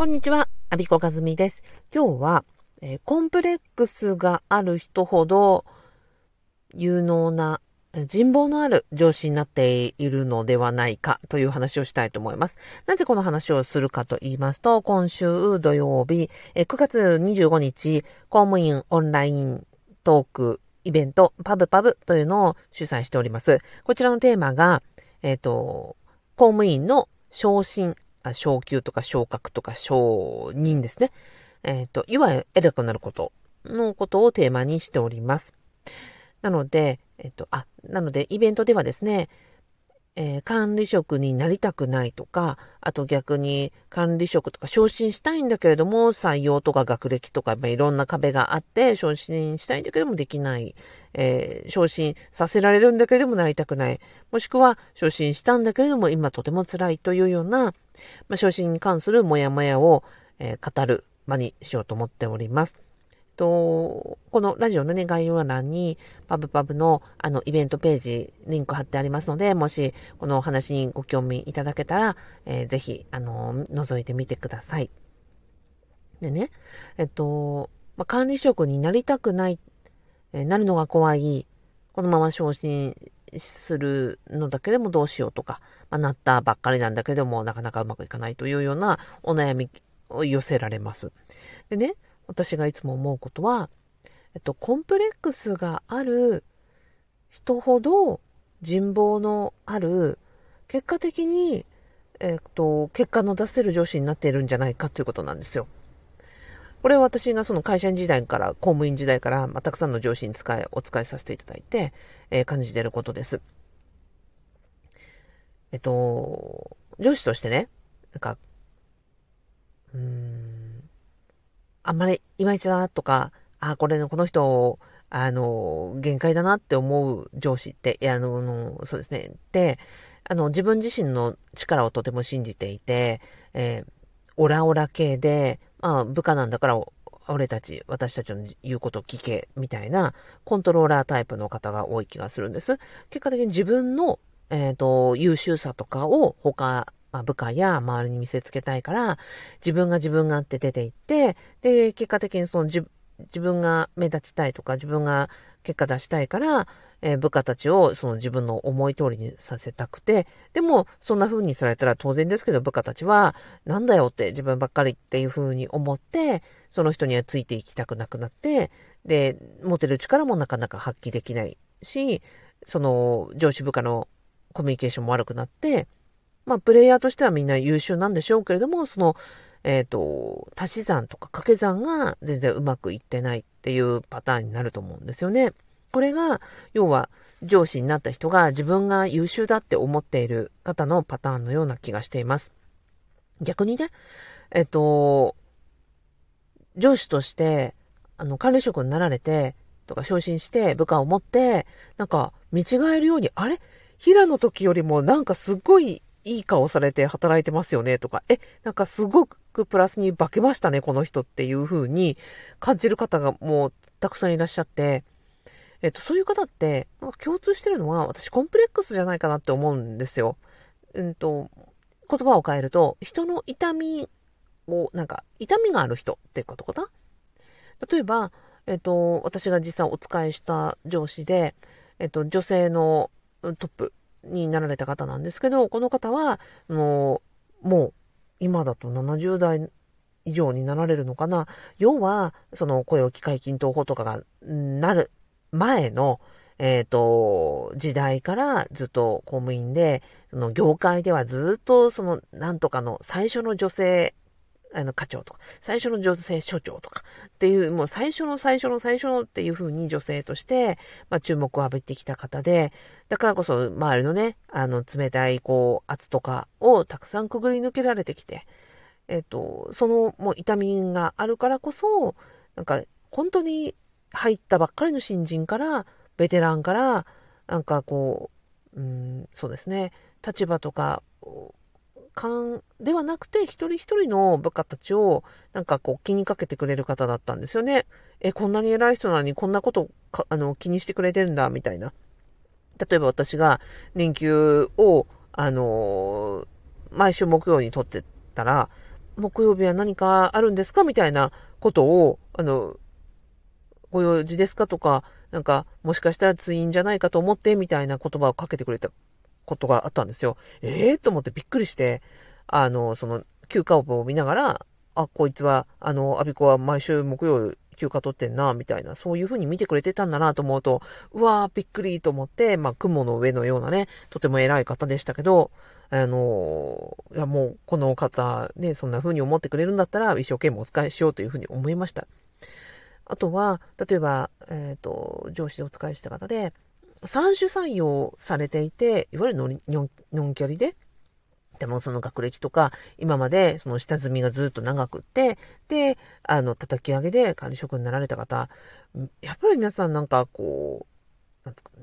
こんにちは、アビコカズミです。今日は、えー、コンプレックスがある人ほど有能な人望のある上司になっているのではないかという話をしたいと思います。なぜこの話をするかと言いますと、今週土曜日え、9月25日、公務員オンライントークイベント、パブパブというのを主催しております。こちらのテーマが、えっ、ー、と、公務員の昇進昇級とか昇格とか昇任ですね。えっ、ー、と、いわゆる偉くなることのことをテーマにしております。なので、えっ、ー、と、あ、なので、イベントではですね、えー、管理職になりたくないとか、あと逆に管理職とか昇進したいんだけれども、採用とか学歴とか、まあ、いろんな壁があって、昇進したいんだけどもできない、えー、昇進させられるんだけれどもなりたくない、もしくは昇進したんだけれども今とても辛いというような、まあ、昇進に関するモヤモヤを、えー、語る場にしようと思っております。と、このラジオのね、概要欄に、パブパブのあのイベントページ、リンク貼ってありますので、もしこのお話にご興味いただけたら、えー、ぜひ、あの、覗いてみてください。でね、えっと、まあ、管理職になりたくない、えー、なるのが怖い、このまま昇進するのだけでもどうしようとか、まあ、なったばっかりなんだけども、なかなかうまくいかないというようなお悩みを寄せられます。でね、私がいつも思うことは、えっと、コンプレックスがある人ほど人望のある、結果的に、えっと、結果の出せる上司になっているんじゃないかということなんですよ。これは私がその会社員時代から、公務員時代から、まあ、たくさんの上司に使い、お使いさせていただいて、えー、感じていることです。えっと、上司としてね、なんか、うん、あんまりいまいちだなとか、あ、これのこの人、あの、限界だなって思う上司って、いや、あの、そうですね。で、あの、自分自身の力をとても信じていて、えー、オラオラ系で、まあ、部下なんだから、俺たち、私たちの言うことを聞け、みたいな、コントローラータイプの方が多い気がするんです。結果的に自分の、えっ、ー、と、優秀さとかを他まあ、部下や周りに見せつけたいから、自分が自分がって出ていって、で、結果的にその自自分が目立ちたいとか、自分が結果出したいから、えー、部下たちをその自分の思い通りにさせたくて、でもそんな風にされたら当然ですけど部下たちはなんだよって自分ばっかりっていう風に思って、その人にはついていきたくなくなって、で、持てる力もなかなか発揮できないし、その上司部下のコミュニケーションも悪くなって、まあ、プレイヤーとしてはみんな優秀なんでしょうけれども、その、えっ、ー、と、足し算とか掛け算が全然うまくいってないっていうパターンになると思うんですよね。これが、要は、上司になった人が自分が優秀だって思っている方のパターンのような気がしています。逆にね、えっ、ー、と、上司として、あの、管理職になられて、とか昇進して部下を持って、なんか見違えるように、あれ？平の時よりもなんかすっごいいい顔されて働いてますよねとか、え、なんかすごくプラスに化けましたね、この人っていう風に感じる方がもうたくさんいらっしゃって、えっと、そういう方って、共通してるのは私コンプレックスじゃないかなって思うんですよ。うんと、言葉を変えると、人の痛みを、なんか、痛みがある人ってことかな？例えば、えっと、私が実際お使いした上司で、えっと、女性のトップになられた方なんですけど、この方は、もう、もう、今だと70代以上になられるのかな。要は、その声を機会均等法とかがなる前の、えっ、ー、と、時代からずっと公務員で、その業界ではずっとそのなんとかの最初の女性あの、課長とか、最初の女性所長とかっていう、もう最初の最初の最初のっていう風に女性として、まあ注目を浴びてきた方で、だからこそ周りのね、あの、冷たい、こう、圧とかをたくさんくぐり抜けられてきて、えっと、その、もう痛みがあるからこそ、なんか、本当に入ったばっかりの新人から、ベテランから、なんかこう、うん、そうですね、立場とか感ではなくて、一人一人の部下たちを、なんかこう気にかけてくれる方だったんですよね。え、こんなに偉い人なのにこんなことかあの気にしてくれてるんだ、みたいな。例えば私が年休を、あのー、毎週木曜に取ってたら、木曜日は何かあるんですか？みたいなことを、あの、ご用事ですか？とか、なんか、もしかしたら通院じゃないかと思って、みたいな言葉をかけてくれたことがあったんですよ。ええー、と思ってびっくりして、あの、その、休暇を見ながら、あ、こいつは、あの、アビコは毎週木曜休暇取ってんな、みたいな、そういう風に見てくれてたんだなと思うと、うわー、びっくりと思って、まあ、雲の上のようなね、とても偉い方でしたけど、あの、いや、もう、この方、ね、そんな風に思ってくれるんだったら、一生懸命お使いしようという風に思いました。あとは、例えば、えっ、ー、と、上司でお使いした方で、三種採用されていて、いわゆるノンキャリで、でもその学歴とか、今までその下積みがずっと長くって、で、あの、叩き上げで管理職になられた方、やっぱり皆さんなんかこう、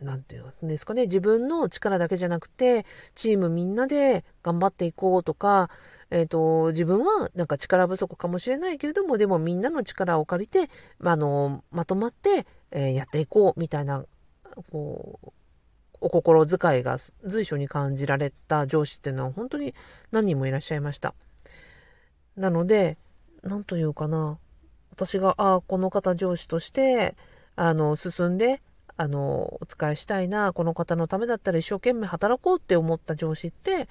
なんていうんですかね、自分の力だけじゃなくて、チームみんなで頑張っていこうとか、えっ、ー、と、自分はなんか力不足かもしれないけれども、でもみんなの力を借りて、まあの、まとまって、えー、やっていこうみたいな、こう、お心遣いが随所に感じられた上司っていうのは本当に何人もいらっしゃいました。なので、なんというかな、私が、ああ、この方上司として、あの、進んで、あの、お使いしたいな、この方のためだったら一生懸命働こうって思った上司って、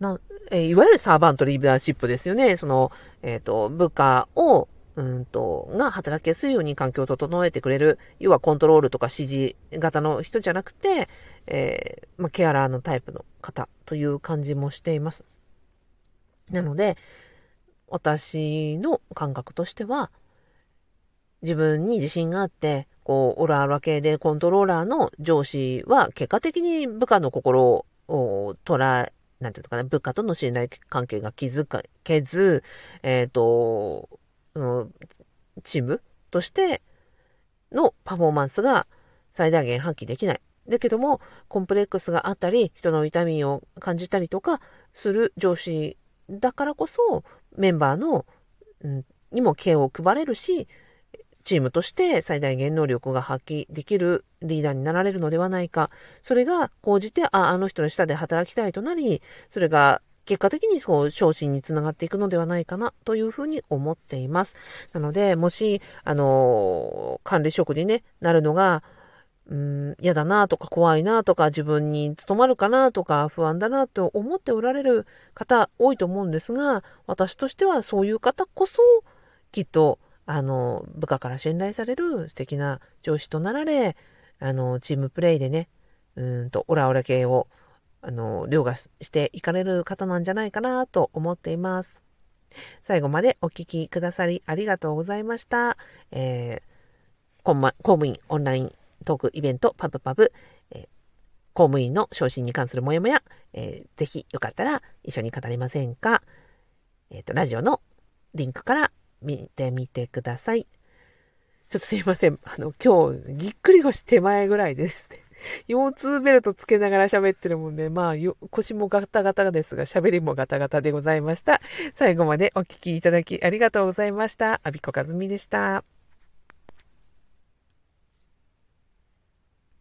な、えいわゆるサーバントリーダーシップですよね。その、えっ、ー、と、部下を、うんと、が働きやすいように環境を整えてくれる、要はコントロールとか指示型の人じゃなくて、えー、まあ、ケアラーのタイプの方という感じもしています。なので、私の感覚としては、自分に自信があって、こう、オラーラ系でコントローラーの上司は結果的に部下の心を捉え、なんていうのかな、部下との信頼関係が築けず、えっ、ー、と、そのチームとしてのパフォーマンスが最大限発揮できない。だけども、コンプレックスがあったり、人の痛みを感じたりとかする上司だからこそ、メンバーの、うん、にも敬を配れるし、チームとして最大限能力が発揮できるリーダーになられるのではないか。それが講じて、あ、あの人の下で働きたいとなり、それが結果的にそう、昇進につながっていくのではないかなというふうに思っています。なので、もし、あの、管理職にね、なるのが、うん、嫌だなとか怖いなとか自分に務まるかなとか不安だなと思っておられる方多いと思うんですが、私としてはそういう方こそきっとあの、部下から信頼される素敵な上司となられ、あの、チームプレイでね、うんと、オラオラ系を、あの、凌駕していかれる方なんじゃないかなと思っています。最後までお聞きくださりありがとうございました。えー、公務員オンライントークイベントパブパブ、えー、公務員の昇進に関するもやもや、えー、ぜひよかったら一緒に語りませんかえっ、ー、と、ラジオのリンクから見てみてください。ちょっとすいません。あの、今日、ぎっくり腰手前ぐらいですね。腰痛ベルトつけながら喋ってるもんで、まあ、腰もガタガタですが、喋りもガタガタでございました。最後までお聴きいただきありがとうございました。アビコカズミでした。